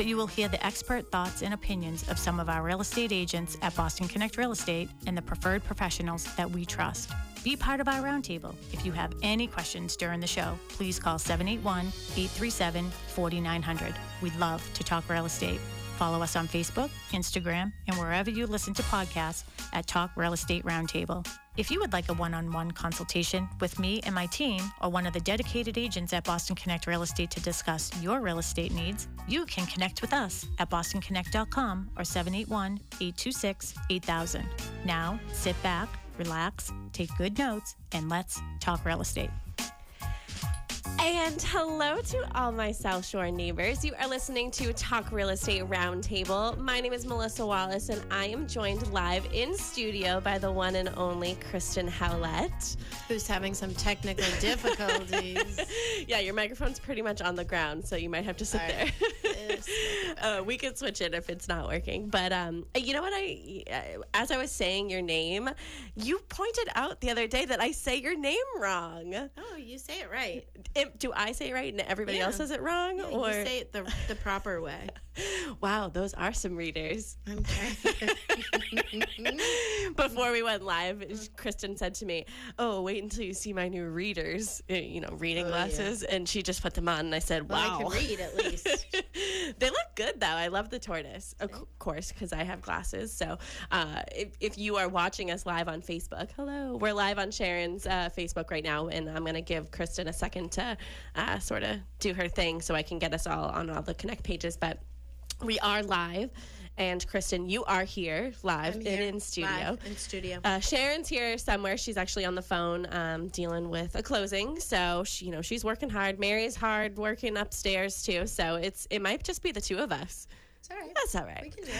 but you will hear the expert thoughts and opinions of some of our real estate agents at Boston Connect Real Estate and the preferred professionals that we trust. Be part of our roundtable. If you have any questions during the show, please call 781 837 4900. We'd love to talk real estate. Follow us on Facebook, Instagram, and wherever you listen to podcasts at Talk Real Estate Roundtable. If you would like a one on one consultation with me and my team, or one of the dedicated agents at Boston Connect Real Estate to discuss your real estate needs, you can connect with us at bostonconnect.com or 781 826 8000. Now, sit back, relax, take good notes, and let's talk real estate. And hello to all my South Shore neighbors. You are listening to Talk Real Estate Roundtable. My name is Melissa Wallace, and I am joined live in studio by the one and only Kristen Howlett. Who's having some technical difficulties? yeah, your microphone's pretty much on the ground, so you might have to sit Right. there. uh, we could switch it if it's not working. But um, you know what? I, uh, as I was saying your name, you pointed out the other day that I say your name wrong. oh, you say it right. Do I say it right and everybody Yeah. else says it wrong? Yeah, or you say it the, the proper way. wow, those are some readers. Okay. Before we went live, Kristen said to me, "Oh, wait until you see my new readers, uh, you know, reading Oh, yeah. glasses." And she just put them on, and I said, well, "Wow." I can read at least. they look good though. I love the tortoise, of c- course, because I have glasses. So, uh, if, if you are watching us live on Facebook, hello, we're live on Sharon's uh, Facebook right now, and I'm going to give Kristen a second to uh, sort of do her thing so I can get us all on all the Connect pages. But we are live, and Kristen, you are here live I'm and in studio. in studio. Uh, Sharon's here somewhere. She's actually on the phone um, dealing with a closing. So she, you know, she's working hard. Mary's hard working upstairs too. So it's it might just be the two of us. it's all right. That's all right. We can do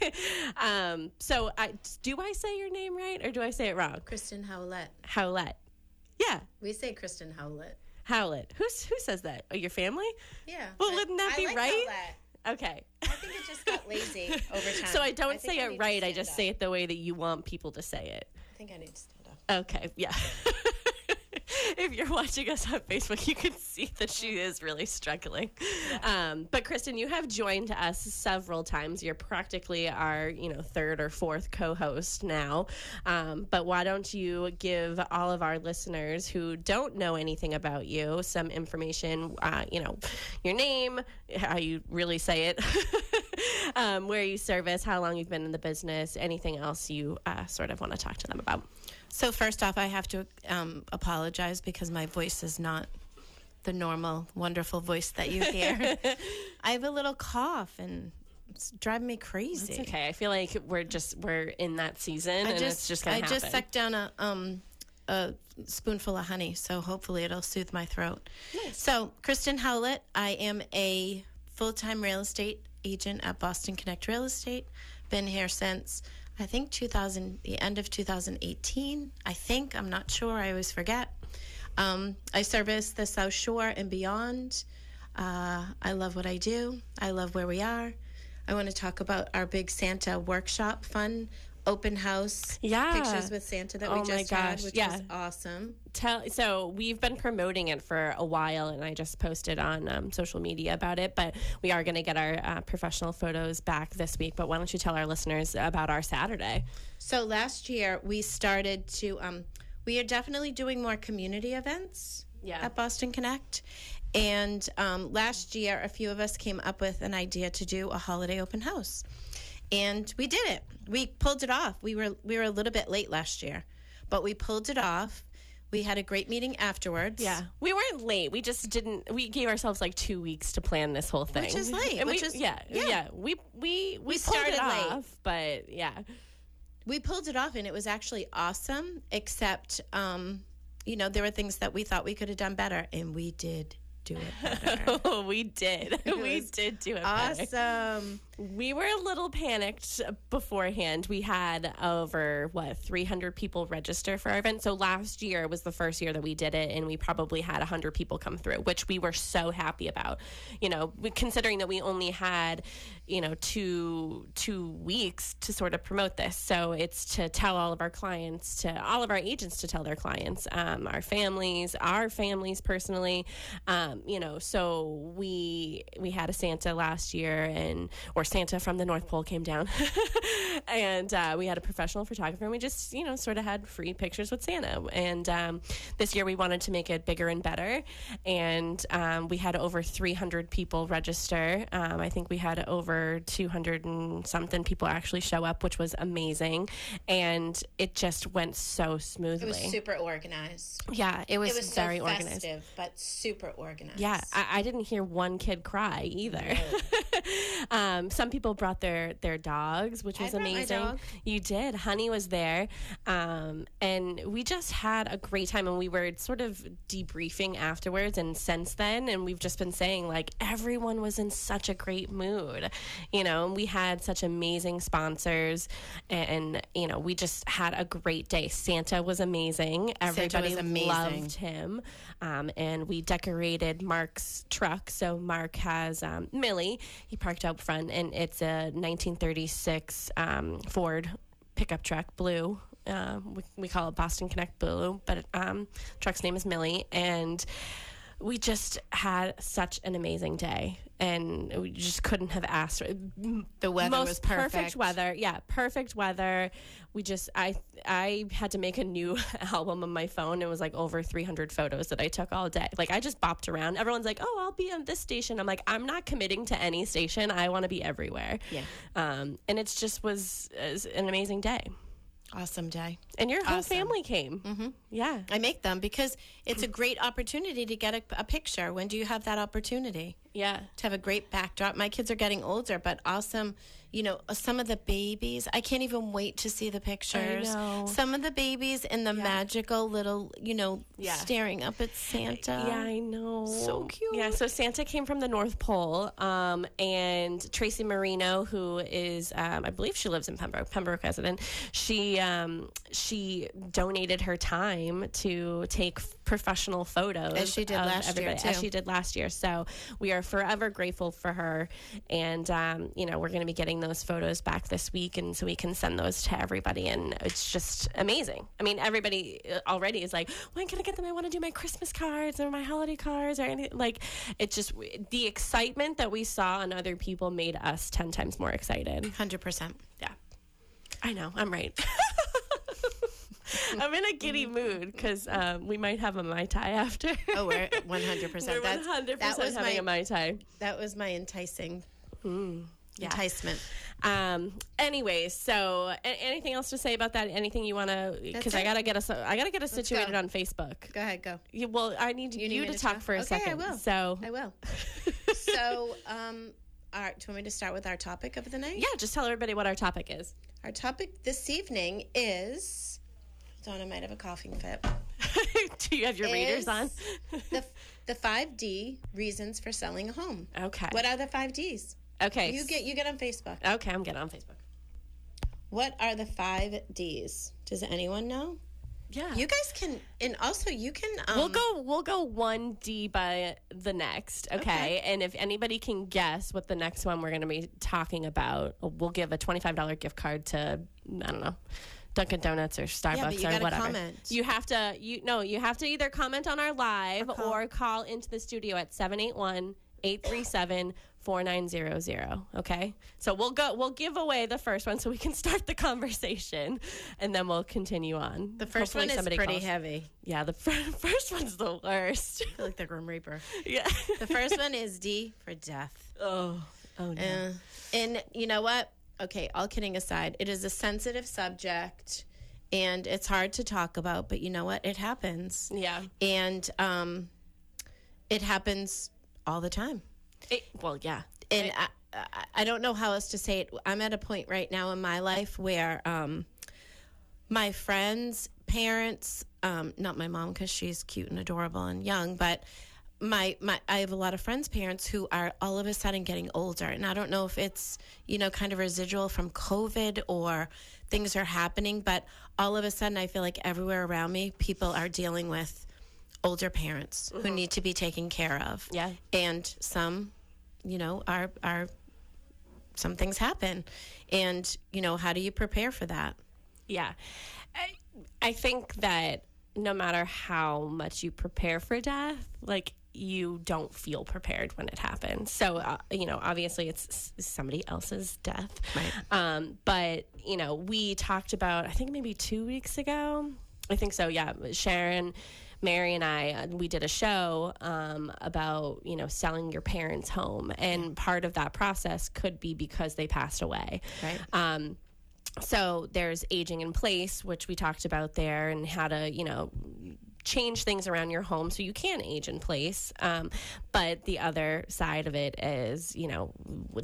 it. um, so I do I say your name right or do I say it wrong? Kristen Howlett. Howlett. Yeah, We say Kristen Howlett. Howlett. Who's who says that? Oh, your family? Yeah. Well, I- wouldn't that I be like right? Howlett. Okay. I think it just got lazy over time. So I don't think say I it right. I just up. say it the way that you want people to say it. I think I need to stand up. Okay, yeah. if you're watching us on Facebook, you can see that she is really struggling. Um, but Kristen, you have joined us several times. You're practically our, you know, third or fourth co-host now. Um, but why don't you give all of our listeners who don't know anything about you some information? Uh, you know, your name, how you really say it, um, where you service, how long you've been in the business, anything else you uh, sort of want to talk to them about. So first off, I have to um, apologize because my voice is not the normal, wonderful voice that you hear. I have a little cough and it's driving me crazy. It's okay. I feel like we're just we're in that season, I and just, it's just gonna I happen. just sucked down a um a spoonful of honey, so hopefully it'll soothe my throat. So, Kristen Howlett, I am a full time real estate agent at Boston Connect Real Estate. Been here since I think 2000, the end of 2018. I think I'm not sure. I always forget. Um, I service the South Shore and beyond. Uh, I love what I do. I love where we are. I want to talk about our big Santa workshop fun open house Yeah. pictures with Santa that Oh we just had, which yeah. was awesome. Tell so we've been promoting it for a while, and I just posted on um, social media about it. But we are going to get our uh, professional photos back this week. But why don't you tell our listeners about our Saturday? So last year we started to um, we are definitely doing more community events Yeah. at Boston Connect. And um, last year, a few of us came up with an idea to do a holiday open house. And we did it. We pulled it off. We were we were a little bit late last year, but we pulled it off. We had a great meeting afterwards. Yeah, we weren't late. We just didn't. We gave ourselves like two weeks to plan this whole thing, Which is late, And which we, is- yeah, yeah. yeah, We we we, We started late. off, but yeah, we pulled it off and it was actually awesome except um you know there were things that we thought we could have done better and we did do it better oh, we did. we did do it. better. awesome We were a little panicked beforehand. We had over what 300 people register for our event. So last year was the first year that we did it, and we probably had 100 people come through, which we were so happy about. You know, we- considering that we only had, you know, two two weeks to sort of promote this. So it's to tell all of our clients, to all of our agents, to tell their clients, um, our families, our families personally. Um, you know, so we we had a Santa last year, and or Santa from the North Pole came down, and uh, we had a professional photographer, and we just you know sort of had free pictures with Santa. And um, this year we wanted to make it bigger and better, and um, we had over 300 people register. Um, I think we had over 200 and something people actually show up, which was amazing, and it just went so smoothly. it was super organized yeah, it was, it was very so organized. festive but super organized Yeah, I, I didn't hear one kid cry either. um, some people brought their their dogs, which was amazing. You did. Honey was there, um, and we just had a great time. And we were sort of debriefing afterwards, and since then, and we've just been saying like everyone was in such a great mood, you know. And we had such amazing sponsors, and you know we just had a great day. Santa was amazing. Everybody was amazing. loved him. Um, and we decorated Mark's truck. So Mark has um, Millie. He parked out front, and it's a 1936 um, Ford pickup truck, blue. Uh, we, we call it Boston Connect Blue, but um, truck's name is Millie, and we just had such an amazing day, and we just couldn't have asked. The weather Most was perfect. weather, yeah, perfect weather. We just, I, I had to make a new album on my phone. It was like over 300 photos that I took all day. Like I just bopped around. Everyone's like, "Oh, I'll be on this station." I'm like, "I'm not committing to any station. I want to be everywhere." Yeah. Um, and it just was, was an amazing day. Awesome day And your whole Awesome. family came. Mm-hmm. Yeah. i make them because it's a great opportunity to get a, a picture when do you have that opportunity Yeah. to have a great backdrop. My kids are getting older, but awesome. You know, uh, some of the babies, I can't even wait to see the pictures. Some of the babies in the magical little, you know, Yeah. staring up at Santa. Yeah, I know. So cute. Yeah, so Santa came from the North Pole, um, and Tracy Marino, who is, um, I believe she lives in Pembroke, Pembroke resident. She um, she donated her time to take professional photos, As she did of last year, everybody, as she did last year. So we are forever grateful for her, and um, you know we're going to be getting those photos back this week, and so we can send those to everybody, and it's just amazing. I mean, everybody uh, already is like, when can I get them? I want to do my Christmas cards or my holiday cards or anything. Like, it just the excitement that we saw on other people made us ten times more excited. 100%. Yeah, I know. I'm right. I'm in a giddy mood because um, we might have a mai tai after. Oh, we're 100%. We're 100% that was having my, a mai tai. That was my enticing yeah. enticement. Um. Anyways, so a- anything else to say about that? Anything you want to? Because I gotta get us. I gotta get us situated go. on Facebook. Go ahead, go. You, well, I need you, need me to, to talk talk? for a Okay, I second. will. So I will. so, um, all right, do you want me to start with our topic of the night? yeah, just tell everybody what our topic is. Our topic this evening is. Donna might have a coughing fit. Do you have your readers on? the the five D reasons for selling a home. Okay. What are the five Ds? Okay. You get you get on Facebook. Okay, I'm getting on Facebook. What are the five Ds? Does anyone know? Yeah. You guys can, and also you can. Um, We'll go. We'll go one D by the next. Okay? Okay. And if anybody can guess what the next one we're going to be talking about, we'll give a twenty-five dollar gift card to I don't know. Dunkin' Donuts or Starbucks you or whatever. comment. You have to you no, you have to either comment on our live or call, into the studio at 781-837-4900, okay? So we'll go we'll give away the first one so we can start the conversation and then we'll continue on. The first Hopefully one is pretty calls. heavy. Yeah, the fir- first one's the worst. I feel like the Grim Reaper. yeah. The first one is D for death. oh. Oh no. Uh, and you know what? okay, all kidding aside, it is a sensitive subject and it's hard to talk about, but you know what? It happens. Yeah. And um, it happens all the time. It, well, yeah. And I, I, I don't know how else to say it. I'm at a point right now in my life where um, my friends, parents, um, not my mom because she's cute and adorable and young, but my my I have a lot of friends' parents who are all of a sudden getting older, and I don't know if it's you know kind of residual from COVID or things are happening, but all of a sudden I feel like everywhere around me people are dealing with older parents who need to be taken care of. Yeah. and some, you know, are are some things happen, and you know how do you prepare for that? Yeah. I, I think that no matter how much you prepare for death, like you don't feel prepared when it happens. So, uh, you know, obviously it's somebody else's death. Right. Um, but, you know, we talked about, I think maybe two weeks ago. I think so, yeah. Sharon, Mary, and I, uh, we did a show um, about, you know, selling your parents' home. And part of that process could be because they passed away. Right. Um, so there's aging in place, which we talked about there, and how to, you know, change things around your home so you can age in place. Um, but the other side of it is, you know,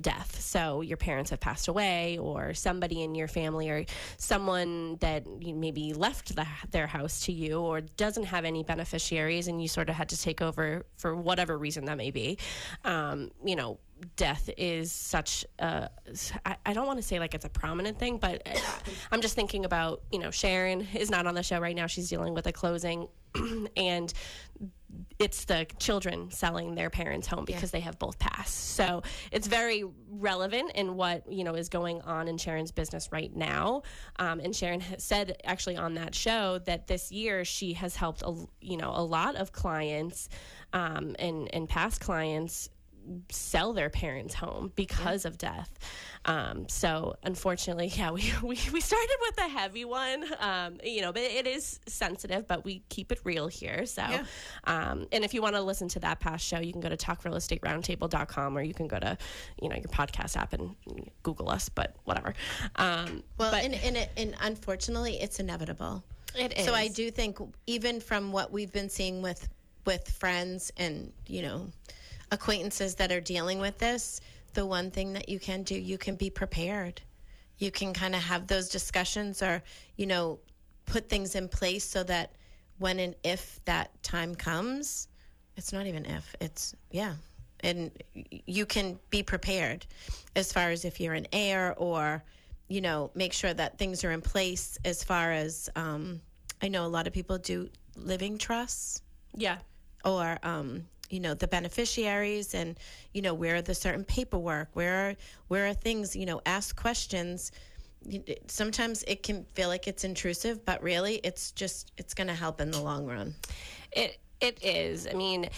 death. So your parents have passed away, or somebody in your family, or someone that maybe left the, their house to you, or doesn't have any beneficiaries, and you sort of had to take over for whatever reason that may be. Um, you know, death is such a I, don't want to say like it's a prominent thing but uh, i'm just thinking about you know sharon is not on the show right now she's dealing with a closing and it's the children selling their parents home because they have both passed. So it's very relevant in what you know is going on in sharon's business right now. Um, and sharon has said actually on that show that this year she has helped a, you know a lot of clients um, and and past clients sell their parents' home because of death. Um, so unfortunately, yeah, we, we, we started with a heavy one, um, you know, but it is sensitive, but we keep it real here. So, um, and if you want to listen to that past show, you can go to talkrealestateroundtable.com or you can go to, you know, your podcast app and Google us, but whatever. Um, Well, but and, and, and unfortunately, it's inevitable. it So I do think even from what we've been seeing with with friends and you know acquaintances that are dealing with this, the one thing that you can do, you can be prepared. You can kind of have those discussions or you know put things in place so that when and if that time comes, it's not even if, it's yeah. And you can be prepared as far as if you're an heir or you know, make sure that things are in place as far as um, I know a lot of people do living trusts yeah. or um, you know the beneficiaries and you know where are the certain paperwork where are where are things you know ask questions sometimes it can feel like it's intrusive but really it's just it's going to help in the long run It it is. I mean,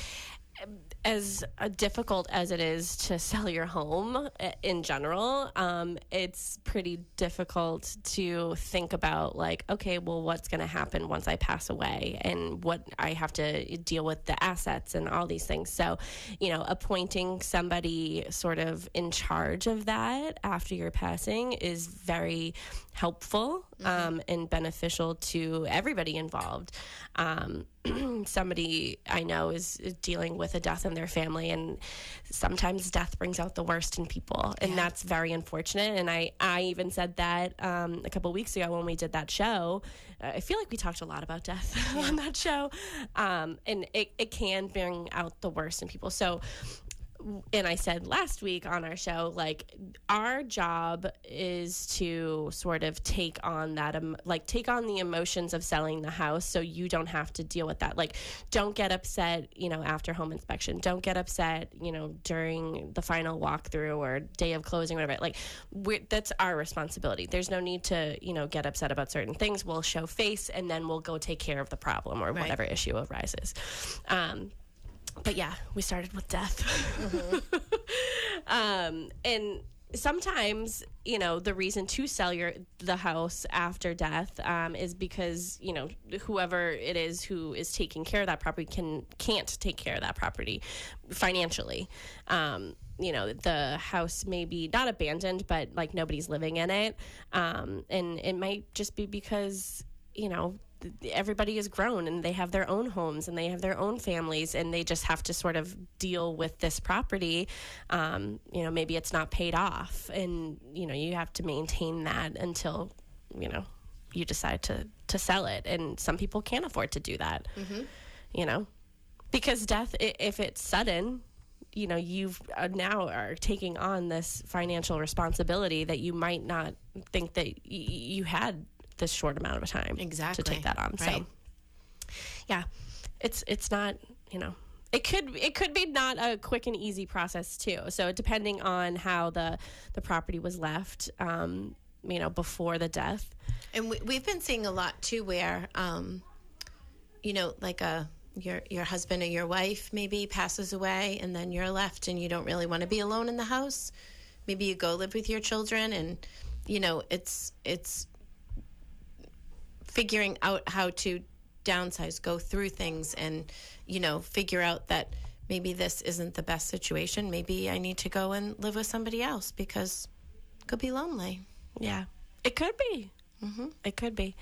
as uh, difficult as it is to sell your home uh, in general, um, it's pretty difficult to think about like, okay, well, what's going to happen once I pass away, and what I have to deal with the assets and all these things. So, you know, appointing somebody sort of in charge of that after your passing is very helpful um, and beneficial to everybody involved. Um, somebody I know is, dealing with a death in their family, and sometimes death brings out the worst in people, and that's very unfortunate. And I, I even said that um, a couple weeks ago when we did that show. Uh, I feel like we talked a lot about death on that show, um, and it, it can bring out the worst in people. So and I said last week on our show, like our job is to sort of take on that, um, like take on the emotions of selling the house, so you don't have to deal with that. Like, don't get upset, you know, after home inspection. Don't get upset, you know, during the final walkthrough or day of closing, whatever. Like, we're, that's our responsibility. There's no need to, you know, get upset about certain things. We'll show face, and then we'll go take care of the problem or whatever issue arises. Um, but yeah, we started with death. um, and sometimes, you know, the reason to sell your the house after death um, is because you know whoever it is who is taking care of that property can can't take care of that property financially. Um, you know the house may be not abandoned, but like nobody's living in it, um, and it might just be because you know everybody is grown and they have their own homes and they have their own families and they just have to sort of deal with this property um, you know maybe it's not paid off. And you know you have to maintain that until you know you decide to to sell it. And some people can't afford to do that you know because death if it's sudden you know you've uh, now are taking on this financial responsibility that you might not think that y- you had this short amount of time exactly to take that on. So yeah it's it's not you know it could it could be not a quick and easy process too. So depending on how the the property was left um you know before the death. And we, we've been seeing a lot too, where, um, you know, like a your your husband or your wife maybe passes away, and then you're left, and you don't really want to be alone in the house. Maybe you go live with your children, and you know, it's it's figuring out how to downsize, go through things, and you know, figure out that maybe this isn't the best situation. Maybe I need to go and live with somebody else because it could be lonely. yeah it could be mm-hmm. it could be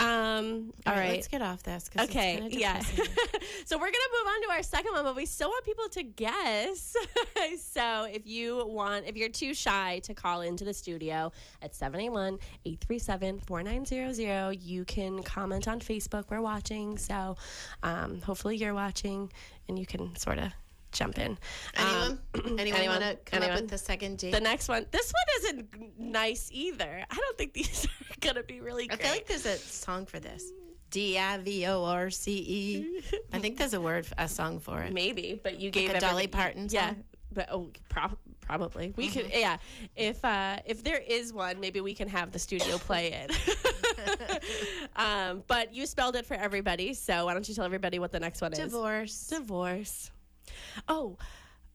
um all right Let's get off this. Okay, yeah. so we're gonna move on to our second one, but we still want people to guess. so if you want, if you're too shy to call into the studio at 781-837-4900, you can comment on Facebook. We're watching, so um, hopefully you're watching, and you can sort of jump in. Anyone? Um, anyone, anyone? want to come Anyone? up with the second date? the next one, this one isn't nice either. I don't think these are gonna be really I feel like there's a song for this. D I V O R C E. I think there's a word, a song for it. Maybe, but you gave a Dolly Parton Yeah, but oh, prob- probably we could. Mm-hmm. Yeah, if uh, if there is one, maybe we can have the studio play it. um, but you spelled it for everybody, so why don't you tell everybody what the next one is? Divorce. Divorce. Oh,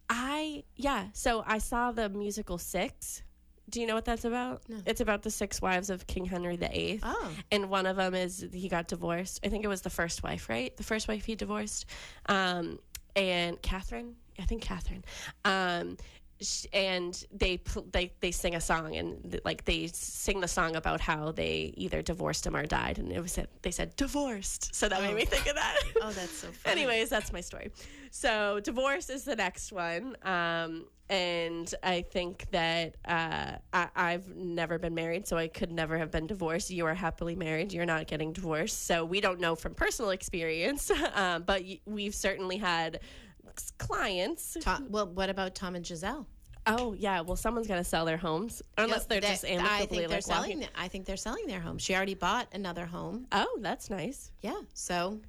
I yeah. So I saw the musical Six. Do you know what that's about? It's about the six wives of King Henry VIII. Oh. And one of them is he got divorced. I think it was the first wife, right? The first wife he divorced. Um, and Catherine, I think Catherine. Um, and they they they sing a song and like they sing the song about how they either divorced him or died and it was they said divorced so that made me think of that Oh, that's so funny. Anyways, that's my story. So, divorce is the next one. Um, and I think that uh, I, I've never been married, so I could never have been divorced. You are happily married. You're not getting divorced. So, we don't know from personal experience, um, but we've certainly had clients. Tom, well, what about Tom and Gisele? Oh, yeah. Well, someone's going to sell their homes, unless they're they- just amicably I think they're like selling. walking- I think they're selling their home. She already bought another home. Oh, that's nice. Yeah. So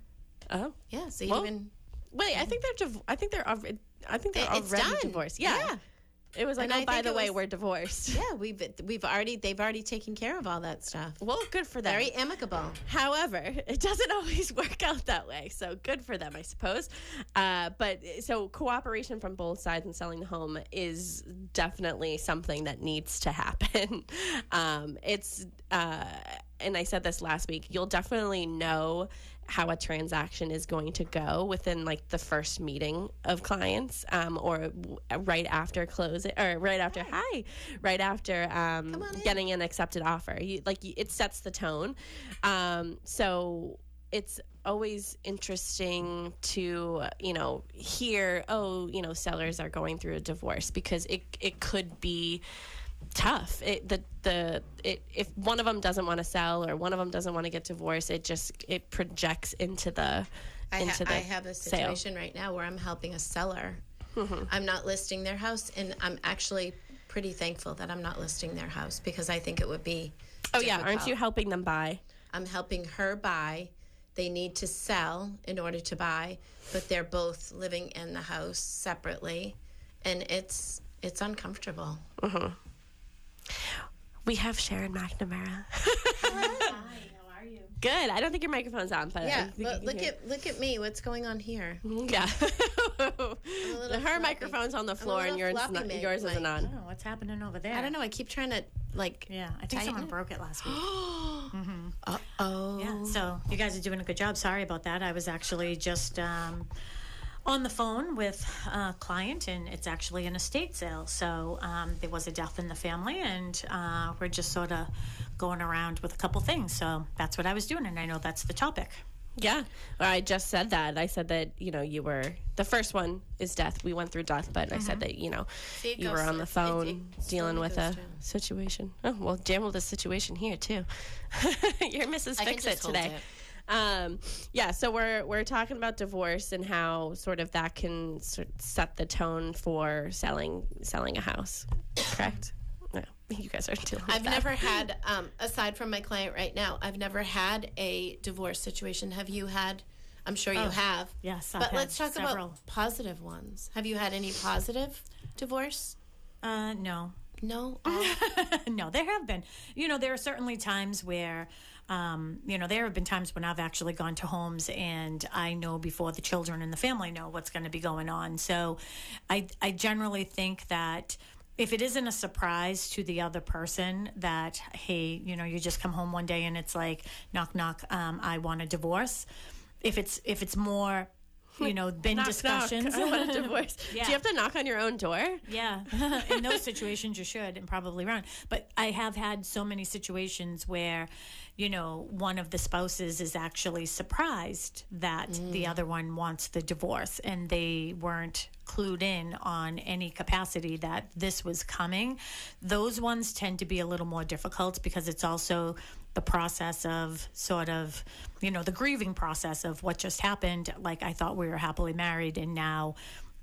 Oh, yeah. So Well, even wait. I think they're. Div- I think they're. I think they're already done. divorced. Yeah. Yeah. It was like, And oh, I by the way, was- we're divorced. yeah we've we've already they've already taken care of all that stuff. Well, good for them. Very amicable. However, it doesn't always work out that way. So good for them, I suppose. Uh, but so cooperation from both sides in selling the home is definitely something that needs to happen. um, it's, uh, and I said this last week, you'll definitely know how a transaction is going to go within like the first meeting of clients um, or w- right after closing or right after hi right after um, getting an accepted offer. You, like it sets the tone. Um, so it's always interesting to you know hear oh you know sellers are going through a divorce because it it could be tough it the the it, if one of them doesn't want to sell or one of them doesn't want to get divorced it just it projects into the I, ha- the I have a sale. situation right now where I'm helping a seller. Mm-hmm. I'm not listing their house, and I'm actually pretty thankful that I'm not listing their house because I think it would be. oh yeah aren't you helping them buy I'm helping her buy. They need to sell in order to buy, but they're both living in the house separately, and it's it's uncomfortable. We have Sharon McNamara Hi, how are you? good I don't think your microphone's on but Yeah, but look at look at me. What's going on here? yeah little her fluffy. microphone's on the floor and little yours is fluffy, not, Meg, yours isn't like- I on don't know what's happening over there. I don't know. I keep trying to like. Yeah, I think someone it. broke it last week. Uh oh. Yeah, so you guys are doing a good job. Sorry about that. I was actually just um, on the phone with a client, and it's actually an estate sale. So um, there was a death in the family, and uh, we're just sort of going around with a couple things. So that's what I was doing, and I know that's the topic. Yeah, well, I just said that. I said that you know you were the first one is death. We went through death, but I said that you know See, you were on the phone it dealing with a to- situation. Oh well, jam with the situation here too. You're Mrs. I can Fix It just hold today. it. Um, yeah, so we're we're talking about divorce and how sort of that can sort set the tone for selling selling a house. Correct? No, you guys are dealing. I've that. never had, um, aside from my client right now, I've never had a divorce situation. Have you had? I'm sure you have. yes, I've but had let's talk several. about positive ones. Have you had any positive divorce? Uh, no, No. No, there have been. You know, there are certainly times where, um, you know, there have been times when I've actually gone to homes and I know before the children and the family know what's going to be going on. So, I I generally think that. If it isn't a surprise to the other person that, hey, you know, you just come home one day and it's like, knock, knock, um, I want a divorce. If it's if it's more, you know, been Knock, knock. discussions. I want a divorce. Do you have to knock on your own door? Yeah, in those situations you should, and probably run. But I have had so many situations where, you know, one of the spouses is actually surprised that the mm. other one wants the divorce, and they weren't clued in on any capacity that this was coming. Those ones tend to be a little more difficult because it's also the process of sort of, you know, the grieving process of what just happened. Like I thought we were happily married, and now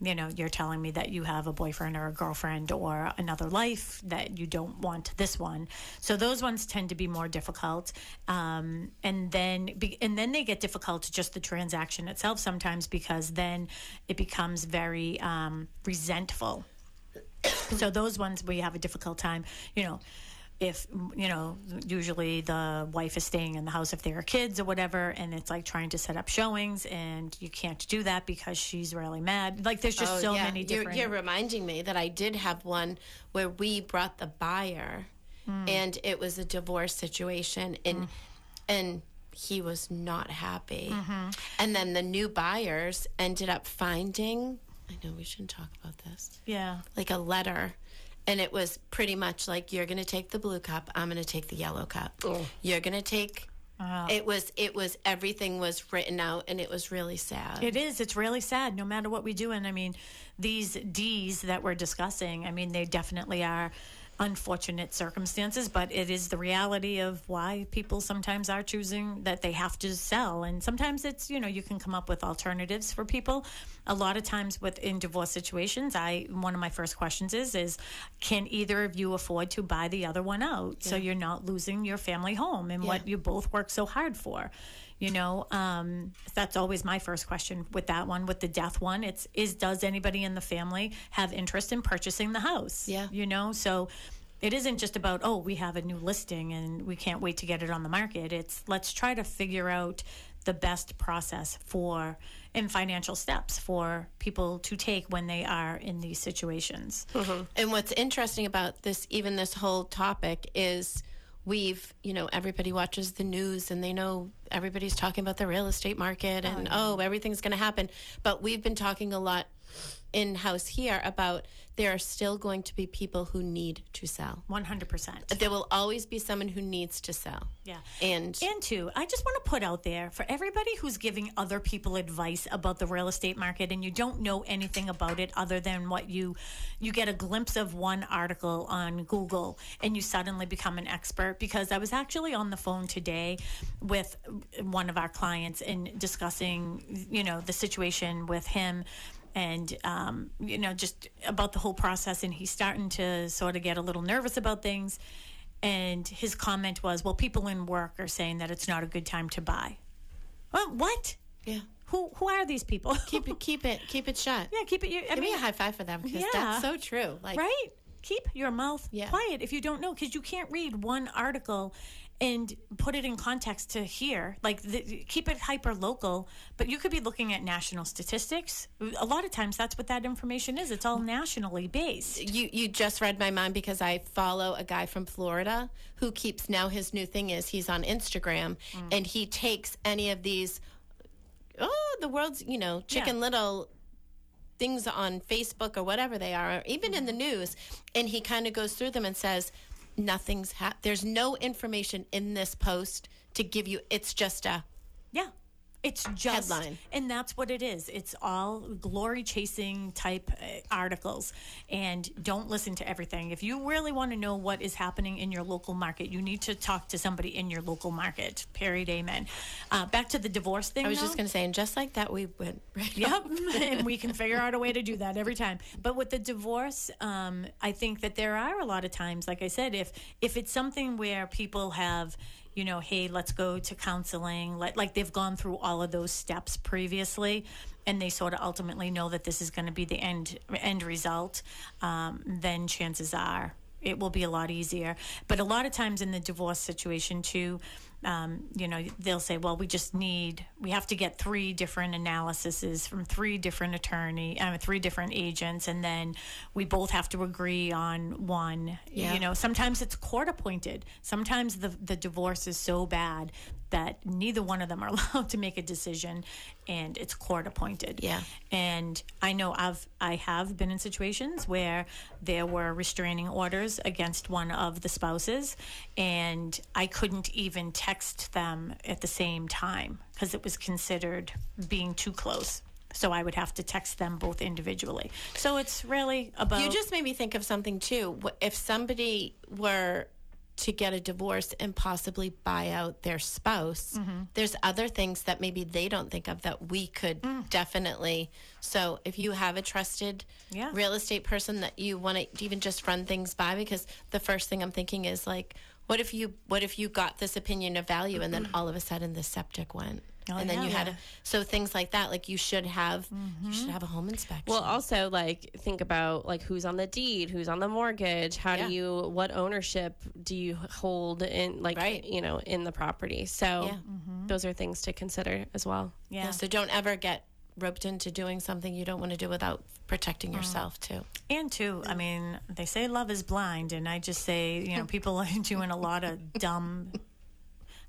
you know, you're telling me that you have a boyfriend or a girlfriend or another life that you don't want this one. So those ones tend to be more difficult, um, and then and then they get difficult just the transaction itself sometimes because then it becomes very um, resentful. so those ones where you have a difficult time, you know. If you know, usually the wife is staying in the house if there are kids or whatever, and it's like trying to set up showings, and you can't do that because she's really mad. Like there's just Oh, so yeah. many You're- different. You're, reminding me that I did have one where we brought the buyer, Hmm. and it was a divorce situation, and and he was not happy. Mm-hmm. And then the new buyers ended up finding. I know we shouldn't talk about this. yeah, Like a letter. And it was pretty much like you're gonna take the blue cup, I'm gonna take the yellow cup. You're gonna take it was it was everything was written out and it was really sad. It is. It's really sad, no matter what we do. And I mean, these D's that we're discussing, I mean, they definitely are unfortunate circumstances, but it is the reality of why people sometimes are choosing that they have to sell. And sometimes it's, you know, you can come up with alternatives for people. A lot of times within divorce situations, I one of my first questions is is can either of you afford to buy the other one out so you're not losing your family home and what you both work so hard for? You know um, that's always my first question with that one with the death one. It's is does anybody in the family have interest in purchasing the house? Yeah. you know so it isn't just about oh we have a new listing and we can't wait to get it on the market. It's let's try to figure out the best process for and financial steps for people to take when they are in these situations. And what's interesting about this, even this whole topic, is we've, you know, everybody watches the news and they know everybody's talking about the real estate market oh, and, oh, everything's going to happen. But we've been talking a lot in house here about there are still going to be people who need to sell. 100% There will always be someone who needs to sell. yeah And And two, I just want to put out there for everybody who's giving other people advice about the real estate market and you don't know anything about it other than what you you get a glimpse of one article on Google and you suddenly become an expert because I was actually on the phone today with one of our clients and discussing, you know, the situation with him and um, you know just about the whole process and he's starting to sort of get a little nervous about things and his comment was well people in work are saying that it's not a good time to buy well what yeah, who who are these people keep it, keep it, keep it shut. yeah keep it you- i Give me mean a high five for them because Yeah. that's so true. Like, right keep your mouth Yeah. quiet if you don't know because you can't read one article and put it in context to here like the, keep it hyper local but you could be looking at national statistics. A lot of times that's what that information is. It's all nationally based. You you just read my mind because I follow a guy from Florida who keeps now his new thing is he's on Instagram mm. and he takes any of these oh the world's you know chicken Yeah. little things on Facebook or whatever they are, or even in mm-hmm. the news, and he kind of goes through them and says, "Nothing's ha- there's no information in this post to give you. It's just a Yeah. It's just Headline. and that's what it is. It's all glory chasing type uh, articles, and don't listen to everything. If you really want to know what is happening in your local market, you need to talk to somebody in your local market. Period. Amen. Uh, back to the divorce thing. I was though. just going to say, and just like that, we went right. Yep, and we can figure out a way to do that every time. But with the divorce, um, I think that there are a lot of times, like I said, if if it's something where people have, you know, hey, let's go to counseling, like like they've gone through all of those steps previously, and they sort of ultimately know that this is going to be the end end result, um, then chances are it will be a lot easier. But a lot of times in the divorce situation too, um, you know, they'll say, well, we just need, we have to get three different analyses from three different attorney, uh, three different agents, and then we both have to agree on one. Yeah. You know, sometimes it's court appointed. Sometimes the the divorce is so bad that neither one of them are allowed to make a decision, and it's court appointed. Yeah. And I know I've I have been in situations where there were restraining orders against one of the spouses, and I couldn't even text them at the same time because it was considered being too close. So I would have to text them both individually. So it's really about You just made me think of something too. If somebody were to get a divorce and possibly buy out their spouse, Mm-hmm. there's other things that maybe they don't think of that we could Mm. definitely. So if you have a trusted Yeah. real estate person that you want to even just run things by, because the first thing I'm thinking is like, what if you what if you got this opinion of value and then all of a sudden the septic went? Oh, and then yeah. you had a, so things like that like you should have you should have a home inspection Well, also like think about like who's on the deed, who's on the mortgage. How Yeah. do you what ownership do you hold in like Right. you know in the property? So Yeah. those are things to consider as well. yeah. Yeah, so don't ever get roped into doing something you don't want to do without protecting Mm. yourself too. And too, I mean, they say love is blind, and I just say, you know, people are doing a lot of dumb.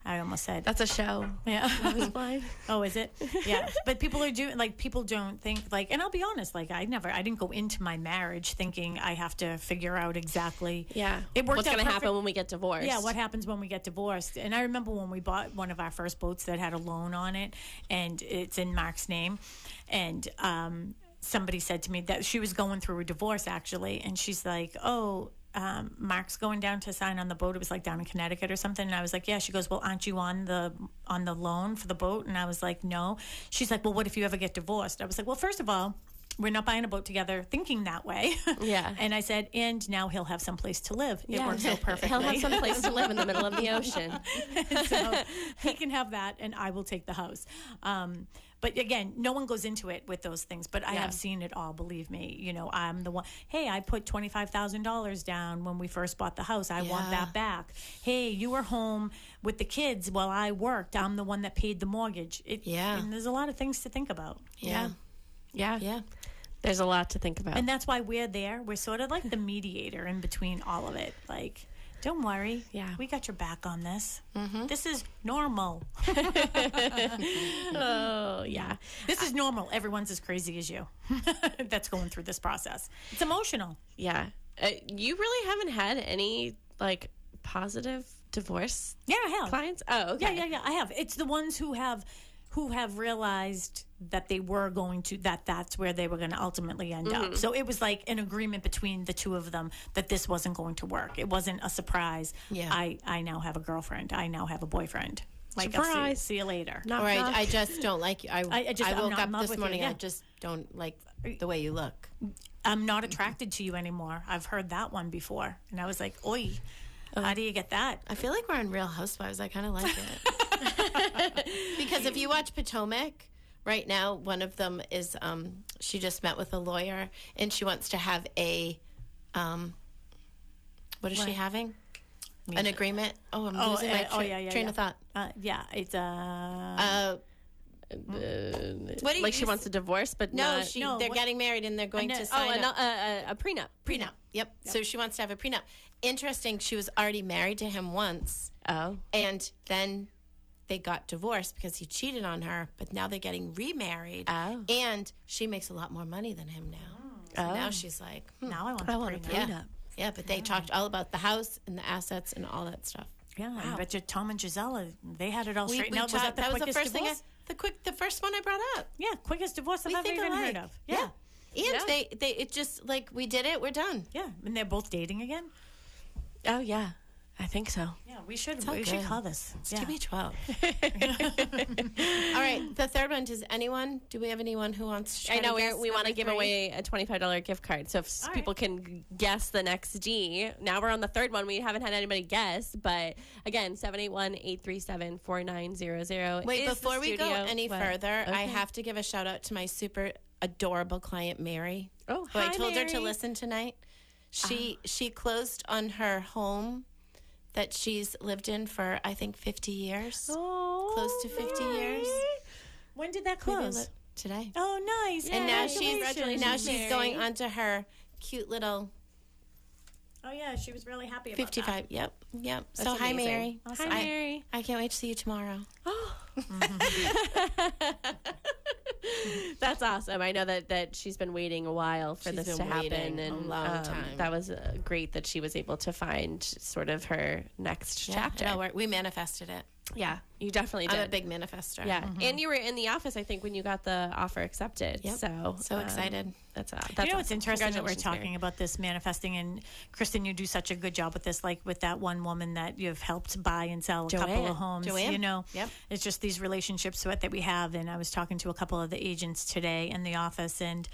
I almost said That's a show. yeah. blind. oh, is it? Yeah. But people are doing like people don't think like, and I'll be honest, like I never, I didn't go into my marriage thinking I have to figure out exactly. Yeah. It worked What's out going to happen when we get divorced? Yeah, what happens when we get divorced? And I remember when we bought one of our first boats that had a loan on it, and it's in Mark's name, and um, somebody said to me that she was going through a divorce actually, and she's like, "Oh." Um, Mark's going down to sign on the boat. It was like down in Connecticut or something. And I was like, "Yeah." She goes, "Well, aren't you on the on the loan for the boat?" And I was like, "No." She's like, "Well, what if you ever get divorced?" I was like, "Well, first of all, we're not buying a boat together thinking that way." Yeah. and I said, "And now he'll have some place to live. It Yeah. works so perfectly." He'll have some place to live in the middle of the ocean. so he can have that and I will take the house. Um, but again, no one goes into it with those things, but I Yeah. have seen it all, believe me. You know, I'm the one, hey, I put $25,000 down when we first bought the house. I want that back. Hey, you were home with the kids while I worked. I'm the one that paid the mortgage. It, Yeah. And there's a lot of things to think about. Yeah. Yeah. Yeah. There's a lot to think about. And that's why we're there. We're sort of like the mediator in between all of it. Like, don't worry. Yeah. We got your back on this. This is normal. oh, yeah. This is normal. Everyone's as crazy as you that's going through this process. It's emotional. Yeah. Uh, you really haven't had any like positive divorce Yeah, I have. clients? Oh, okay. Yeah, yeah, yeah. I have. It's the ones who have who have realized that they were going to that that's where they were going to ultimately end up. Mm-hmm. So it was like an agreement between the two of them that this wasn't going to work. It wasn't a surprise. Yeah. I I now have a girlfriend. I now have a boyfriend. Like I'll see, Surprise. see you later. Knock, Or I. I just don't like you. I, I- I just- I'm woke up this with you, morning. I just don't like the way you look. I'm not attracted to you anymore. I've heard that one before, and I was like, "Oi, how do you get that?" I feel like we're on Real Housewives. I kind of like it. because if you watch Potomac, right now, one of them is um, she just met with a lawyer and she wants to have a, um, what is she What? having? An agreement. Oh, I'm Oh, losing my uh, oh, yeah, yeah, train yeah. of thought. Uh, yeah, it's uh, Uh, what you like she you wants a divorce, but No, not she, no, they're what- getting married and they're going no- to oh, sign oh, up. a, a, a prenup. prenup. Yep. So she wants to have a prenup. Interesting. She was already married to him once, Oh, and then they got divorced because he cheated on her, but now they're getting remarried. Oh. And she makes a lot more money than him now. So now she's like, hmm. Now I want I to want a prenup. yeah. Yeah, but they talked all about the house and the assets and all that stuff. Yeah, I bet you Tom and Gisela, they had it all We, straightened we out. Was talked- that the was the quickest first thing, I, the quick, the first one I brought up. yeah, quickest divorce I've ever think even alike. heard of. Yeah. Yeah. And Yeah. they, they, it just like we did it, we're done. yeah, and they're both dating again. Oh yeah, I think so. Yeah, we should we should good. call this. It's yeah. TB12. all right, the third one. Does anyone? Do we have anyone who wants? To I know we want to give three? away a twenty five dollar gift card. So if All right. people can guess the next D, now we're on the third one. We haven't had anybody guess, but again, 781-837-4900 Wait, is before we go any What? further, I have to give a shout out to my super adorable client Mary. Oh, who I told her to listen tonight. She uh-huh. she closed on her home that she's lived in for I think 50 years. Oh, Close to 50 years. When did that close? today. Oh, nice. and now she's now she's Mary. going on to her cute little Oh yeah, she was really happy about 55. Yep. Yep. so That's hi amazing. Mary. Hi, I, Mary. I can't wait to see you tomorrow. Oh, That's awesome. I know that, that she's been waiting a while for She's this to happen, waiting a and long um, time. that was uh, great that she was able to find sort of her next Yeah, chapter. no, we manifested it. Yeah, you definitely did. I'm a big manifester. yeah, and you were in the office, I think, when you got the offer accepted. Yep. So So um, excited. That's uh, that's you know, it's interesting that we're Congratulations, Mary. talking about this manifesting, and Kristen, you do such a good job with this. Like with that one woman that you've helped buy and sell a couple Joanne. of homes. Joanne. You know, Yep. it's just these relationships that that we have. And I was talking to a couple of the agents today in the office, and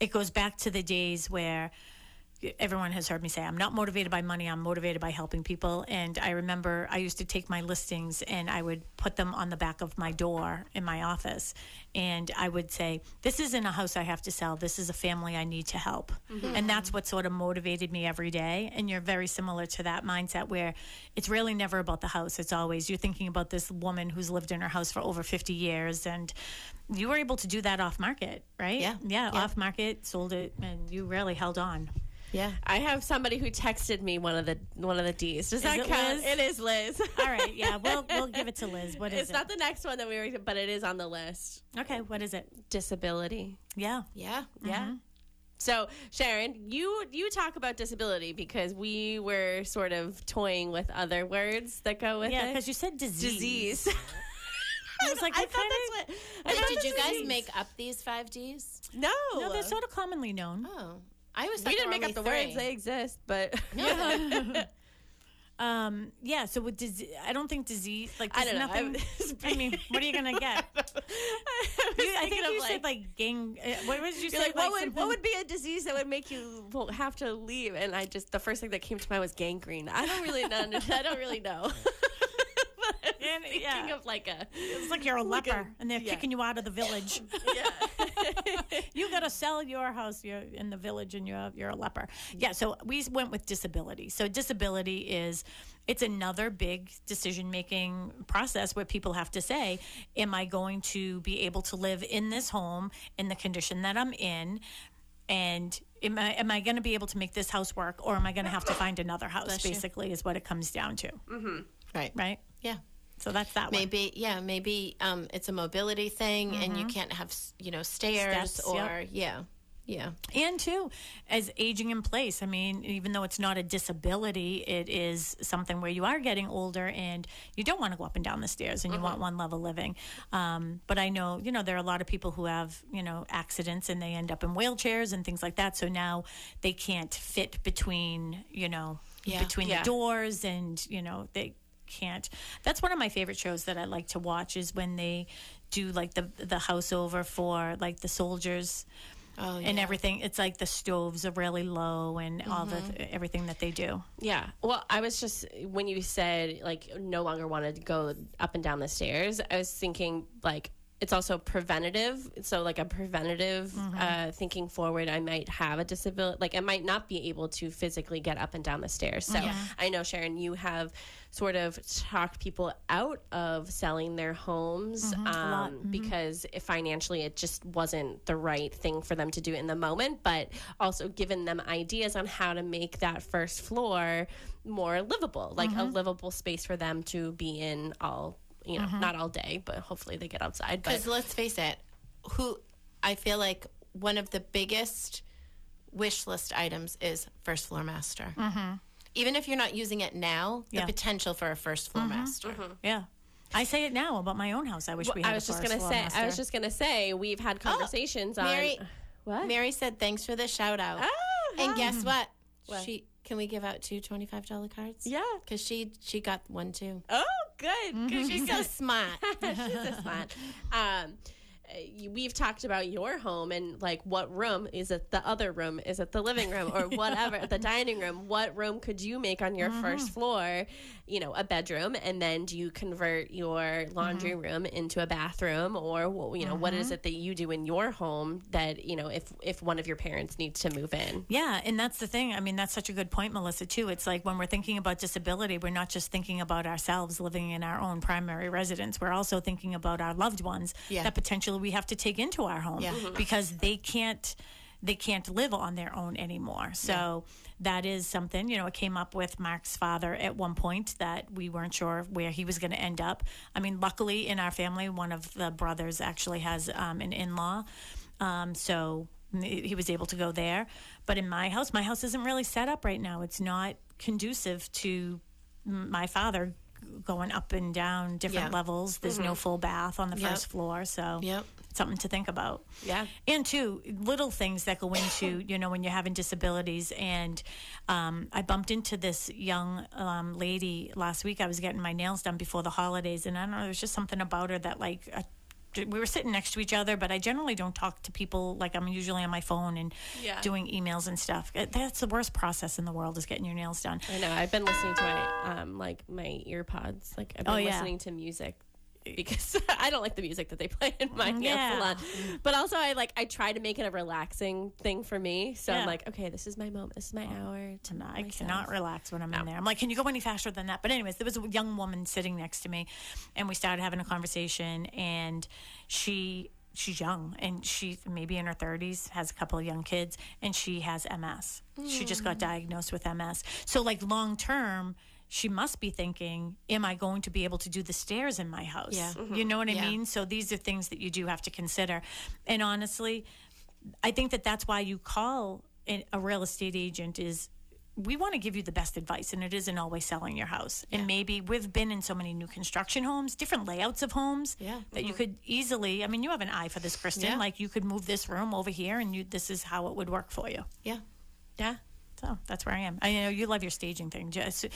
it goes back to the days where everyone has heard me say I'm not motivated by money I'm motivated by helping people. And I remember I used to take my listings and I would put them on the back of my door in my office. And I would say this isn't a house I have to sell. This is a family I need to help. Mm-hmm. And that's what sort of motivated me every day. And you're very similar to that mindset where it's really never about the house. It's always you're thinking about this woman who's lived in her house for over 50 years and you were able to do that off market right? Yeah. yeah, Yeah. off market sold it and you really held on Yeah. I have somebody who texted me one of the one of the D's. Does that it count? Liz? It is Liz. All right, yeah, we'll we'll give it to Liz. What is it's it? not the next one that we were, but it is on the list. okay, what is it? Disability. Yeah. Yeah. Mm-hmm. Yeah. So Sharon, you you talk about disability because we were sort of toying with other words that go with Yeah, it. Yeah, because you said disease. disease. I was like, I thought that's what. I thought did you guys disease. make up these five Ds? No, No, they're sort of commonly known. Oh, I was. we didn't make up the words; they exist. But Um, yeah. So with disease, I don't think disease. Like, I don't know. nothing. I mean, what are you gonna get? I, was You- I think you like, said like gang. Uh, what did you say? like, what would something- what would be a disease that would make you have to leave? And I just the first thing that came to mind was gangrene. I don't really know. I don't really know. And, thinking yeah. of like a It's like you're a like a- leper, and they're yeah. kicking you out of the village. yeah. You got to sell your house you're in the village and you're you're a leper. Yeah so we went with disability. So disability is it's another big decision making process where people have to say am i going to be able to live in this home in the condition that i'm in? And am I, am I going to be able to make this house work or am I going to have to find another house? Bless you. basically is what it comes down to. Mm-hmm. Right. right? Yeah. So that's that one Maybe. Yeah. Maybe um, it's a mobility thing, and you can't have you know stairs Mm-hmm. Steps, yep. or yeah, yeah. And too, as aging in place, I mean, even though it's not a disability, it is something where you are getting older and you don't want to go up and down the stairs and you want one level living. Um, but I know, you know, there are a lot of people who have, you know, accidents and they end up in wheelchairs and things like that. So now they can't fit between, you know, Yeah. between Yeah. the doors and, you know, they can't. That's one of my favorite shows that I like to watch is when they do like the the house over for like the soldiers Oh, and yeah. Mm-hmm. everything. It's like the stoves are really low and all the everything that they do. Yeah. Well, I was just when you said like no longer wanted to go up and down the stairs, I was thinking like it's also preventative. So like a preventative uh, thinking forward, I might have a disability. Like I might not be able to physically get up and down the stairs. So I know Sharon, you have sort of talked people out of selling their homes um, because if financially it just wasn't the right thing for them to do in the moment, but also given them ideas on how to make that first floor more livable, like a livable space for them to be in all you know, mm-hmm. not all day, but hopefully they get outside. But Because let's face it, who I feel like one of the biggest wish list items is first floor master. Mm-hmm. Even if you're not using it now, the Yeah. potential for a first floor mm-hmm. master. Mm-hmm. Yeah. I say it now about my own house. I wish we had I was a just gonna floor say, I was just gonna say, we've had oh, conversations on Mary- what? Mary said, "Thanks for the shout out." Oh, and guess what? What? She can we give out two twenty five dollar cards? Yeah. because she she got one too. Oh, good. Good. She's so smart. She's so smart. Um, we've talked about your home and like what room is it the other room is it the living room or whatever the dining room what room could you make on your first floor you know a bedroom and then do you convert your laundry room into a bathroom or you know what is it that you do in your home that you know if if one of your parents needs to move in Yeah, and that's the thing. I mean, that's such a good point, Melissa, too. It's like when we're thinking about disability, we're not just thinking about ourselves living in our own primary residence. We're also thinking about our loved ones Yeah. that potentially we have to take into our home Yeah. Mhm. because they can't they can't live on their own anymore. So that is something, you know, it came up with Mark's father at one point that we weren't sure where he was going to end up. I mean, luckily in our family, one of the brothers actually has um, an in law. Um, so he was able to go there. But in my house, my house isn't really set up right now. It's not conducive to my father going up and down different Yeah. levels. There's no full bath on the Yep. first floor. So Yep. Something to think about. Yeah. And two, little things that go into, you know, when you're having disabilities. And um, I bumped into this young um, lady last week. I was getting my nails done before the holidays. And I don't know, there's just something about her that, like, uh, we were sitting next to each other, but I generally don't talk to people like I'm usually on my phone and Yeah. doing emails and stuff. That's the worst process in the world is getting your nails done. I know. I've been listening to my um like my ear pods. Like I've been Oh, yeah. listening to music because I don't like the music that they play in my mm-hmm. nail Yeah. salon. But also I like I try to make it a relaxing thing for me. So Yeah. I'm like, okay, this is my moment. This is my hour. To And I cannot relax when I'm in there. I'm like, can you go any faster than that? But anyways, there was a young woman sitting next to me, and we started having a conversation. And she she's young, and she's maybe in her 30s, has a couple of young kids, and she has MS. She just got hmm. diagnosed with MS. So like long term. She must be thinking, "Am I going to be able to do the stairs in my house?" Yeah. You know what I Yeah. mean? So these are things that you do have to consider. And honestly, I think that that's why you call a real estate agent is we want to give you the best advice and it isn't always selling your house and maybe we've been in so many new construction homes different layouts of homes Yeah. that you mm-hmm. could easily i mean you have an eye for this kristen Yeah. like you could move this room over here and you this is how it would work for you Yeah. Yeah. So that's where I am. I know you love your staging thing. Just,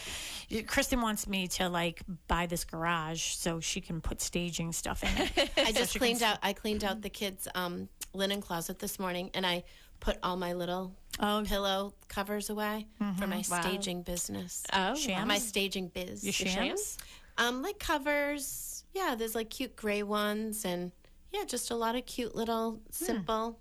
Kristen wants me to like buy this garage so she can put staging stuff in it. I just she can cleaned out. I cleaned out the kids' um, linen closet this morning, and I put all my little Oh. pillow covers away for my staging business. Oh, Shams? my staging biz. Your Your shams? Um, like covers. Yeah, there's like cute gray ones, and yeah, just a lot of cute little simple.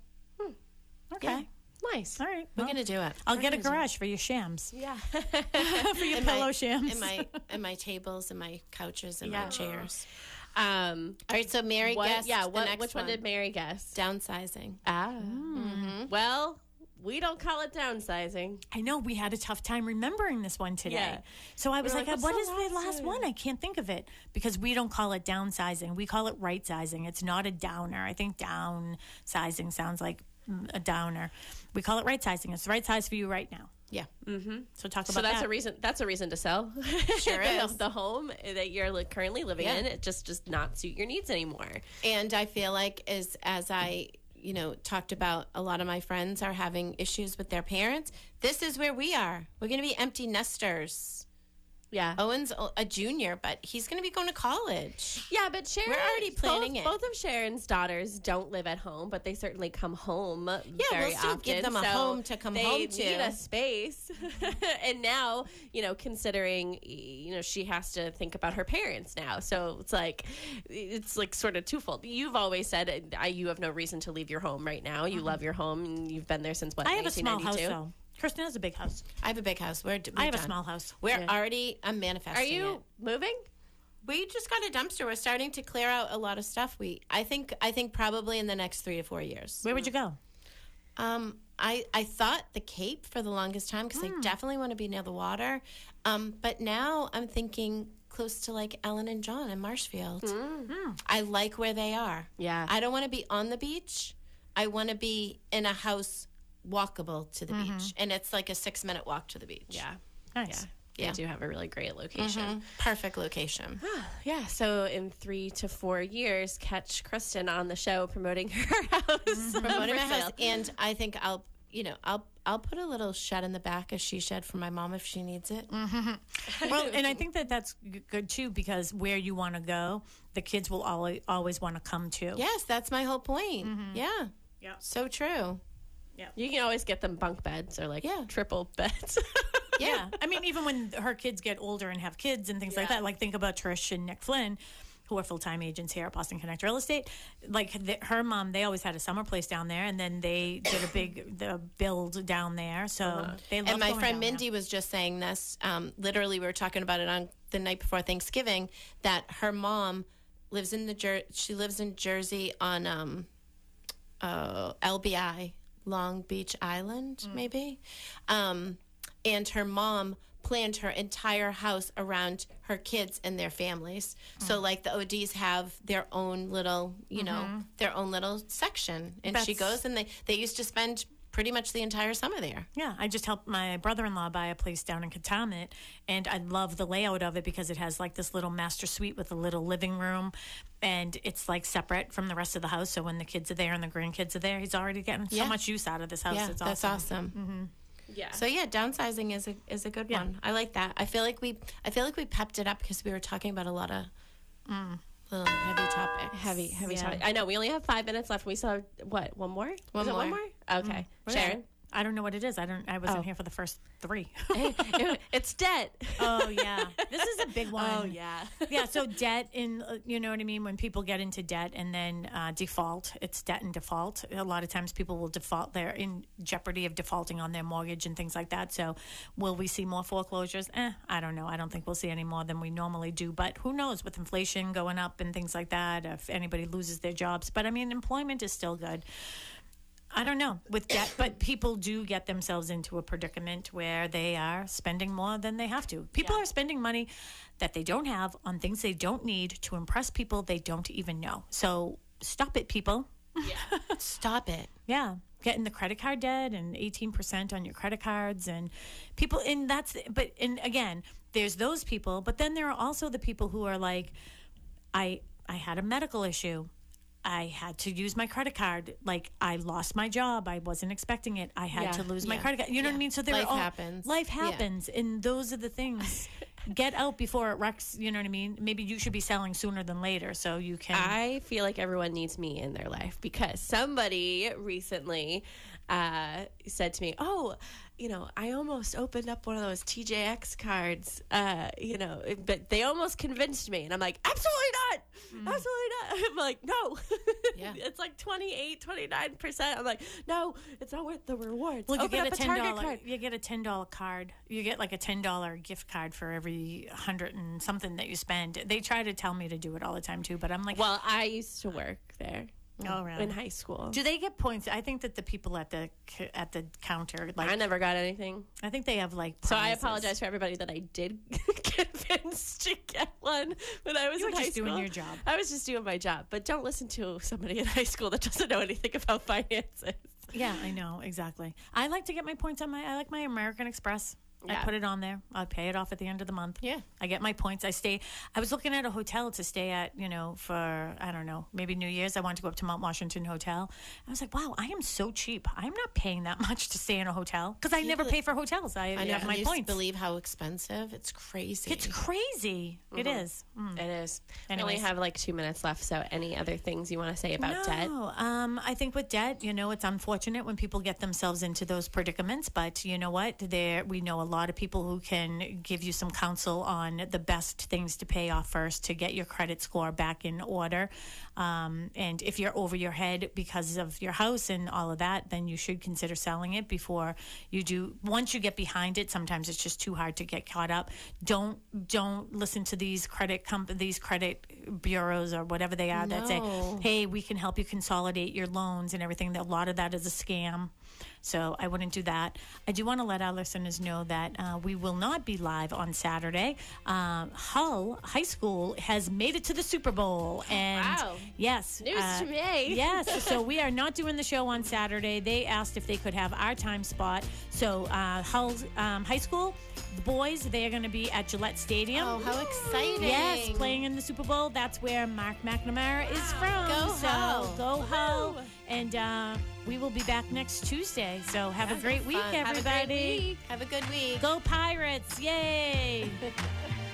Okay. Nice. All right. We're well, gonna do it. I'll get a garage for your shams. Yeah. for your And my- pillow shams. and my and my tables and my couches and my chairs. um. All right, so Mary What? guessed Yeah. What? Which one. did Mary guess? downsizing? Ah. Well, we don't call it downsizing. I know we had a tough time remembering this one today. Yeah. So I was We're like, like, what "What's the last one?" I can't think of it because we don't call it downsizing. We call it right sizing. It's not a downer. I think downsizing sounds like a downer. We call it right sizing. It's the right size for you right now. Yeah. Mm-hmm. So talk about So about that's that. a reason. That's a reason to sell. Sure the, is. The home that you're li- currently living Yeah. in, it just does not suit your needs anymore. And I feel like as as I you know talked about a lot of my friends are having issues with their parents. This is where we are. We're going to be empty nesters. Yeah. Owen's a- junior, but he's going to be going to college. Yeah, but Sharon, We're already planning both, it. Both of Sharon's daughters don't live at home, but they certainly come home. Yeah, very we'll still often, give them a so home to come home to. They Need a space, and now you know, considering you know she has to think about her parents now, so it's like it's like sort of twofold. You've always said I, you have no reason to leave your home right now. You uh-huh. love your home, and you've been there since what? I have a small house though. Kristen has a big house. I have a big house. We're, we're I have a small house. We're Yeah. already. I'm manifesting. Are you it. moving? We just got a dumpster. We're starting to clear out a lot of stuff. We. I think. I think probably in the next three to four years. Where would you go? Um, I I thought the Cape for the longest time because I definitely want to be near the water. Um, but now I'm thinking close to like Ellen and John in Marshfield. I like where they are. Yeah. I don't want to be on the beach. I want to be in a house walkable to the mm-hmm. beach, and it's like a six minute walk to the beach. yeah. Nice. Yeah. They do have a really great location. Mm-hmm. Perfect location. Yeah, so in three to four years, catch Kristen on the show promoting her house. Mm-hmm. Promoting my house, and I think I'll, you know, I'll I'll put a little shed in the back, a she shed for my mom if she needs it. Well, and I think that that's good too because where you want to go, the kids will always always want to come to. Yes, that's my whole point. Yeah. Yeah. So true. You can always get them bunk beds or like Yeah. triple beds. Yeah. I mean, even when her kids get older and have kids and things like that, like think about Trish and Nick Flynn, who are full time agents here at Boston Connect Real Estate. Like the, her mom, they always had a summer place down there, and then they did a big the build down there. So they love and my friend down there. Mindy was just saying this. Um, literally, we were talking about it on the night before Thanksgiving. That her mom lives in the Jer- she lives in Jersey on um, uh, LBI Long Beach Island, Mm. maybe. Um, and her mom planned her entire house around her kids and their families. Mm. So like the ODs have their own little, you know, their own little section. And she Mm-hmm. Goes and they they used to spend pretty much the entire summer there. Yeah, I just helped my brother-in-law buy a place down in Cataumet, and I love the layout of it because it has like this little master suite with a little living room, and it's like separate from the rest of the house. So when the kids are there and the grandkids are there, he's already getting so much use out of this house. Yeah, it's that's awesome. awesome. Mm-hmm. yeah. So yeah, downsizing is a is a good Yeah. one. I like that. I feel like we I feel like we pepped it up because we were talking about a lot of mm. Little heavy topics. heavy, heavy Yeah. topic. I know. We only have five minutes left. We still have, what, one more? One Is it one more. more? Okay. Mm-hmm. Sharon? I don't know what it is. I don't. I wasn't Oh. here for the first three. it's debt. oh yeah, this is a big one. Oh, yeah. yeah. So debt in uh, you know what I mean when people get into debt and then uh, default, it's debt and default. A lot of times people will default. They're in jeopardy of defaulting on their mortgage and things like that. So will we see more foreclosures? Eh, I don't know. I don't think we'll see any more than we normally do. But who knows with inflation going up and things like that, if anybody loses their jobs. But I mean, employment is still good. I don't know with debt, but people do get themselves into a predicament where they are spending more than they have to. People are spending money that they don't have on things they don't need to impress people they don't even know. So stop it, people. Yeah. Stop it. Yeah. Getting the credit card debt and 18% on your credit cards and people and that's but and again, there's those people, but then there are also the people who are like I I had a medical issue. I had to use my credit card. Like I lost my job. I wasn't expecting it. I had Yeah, to lose my credit card. You know what I mean? So there Life all, happens. Life Yeah. happens, and those are the things. Get out before it wrecks. You know what I mean? Maybe you should be selling sooner than later, so you can. I feel like everyone needs me in their life because somebody recently uh, said to me, "Oh, you know, I almost opened up one of those TJX cards, uh, you know, but they almost convinced me." And I'm like, "Absolutely not, absolutely not." I'm like, "No, Yeah. it's like 28, 29 percent." I'm like, "No, it's not worth the rewards." Well, you Open get a ten Target dollar. card. You get a ten dollar card. You get like a ten dollar gift card for every hundred and something that you spend. They try to tell me to do it all the time too, but I'm like, Well, I used to work there oh really? in high school. Do they get points? I think that the people at the c- at the counter, like, I never got anything. I think they have like. So I prizes. apologize for everybody that I did convince to get one when I was You in high just school. doing your job. I was just doing my job, but don't listen to somebody in high school that doesn't know anything about finances. Yeah, I know exactly. I like to get my points on my. I like my American Express. I put it on there. I pay it off at the end of the month. Yeah. I get my points. I stay. I was looking at a hotel to stay at. You know, for I don't know, maybe New Year's. I wanted to go up to Mount Washington Hotel. I was like, wow, I am so cheap. I'm not paying that much to stay in a hotel because I never like- pay for hotels. I, I know. have my Can you points. believe how expensive? It's crazy. it's crazy. It is. Mm. It is. We only have like two minutes left, so any other things you want to say about debt? No, um, I think with debt, you know, it's unfortunate when people get themselves into those predicaments. But you know what? There, we know a lot of people who can give you some counsel on the best things to pay off first to get your credit score back in order. Um, and if you're over your head because of your house and all of that, then you should consider selling it before you do. Once you get behind it, sometimes it's just too hard to get caught up. Don't don't listen to these credit comp- these credit bureaus or whatever they are that say, hey, we can help you consolidate your loans and everything. A lot of that is a scam. So I wouldn't do that. I do want to let our listeners know that uh, we will not be live on Saturday. Um, Hull High School has made it to the Super Bowl, and Wow. yes, News uh, to me. yes, so we are not doing the show on Saturday. They asked if they could have our time spot. So uh, Hull um, High School, the boys, they are going to be at Gillette Stadium. Oh, how exciting! Yes, playing in the Super Bowl. That's where Mark McNamara is from. Go so Hull. go Hull. And uh, we will be back next Tuesday. So have a great week, Fun. everybody. Have a great week. Have a good week. Go Pirates. Yay.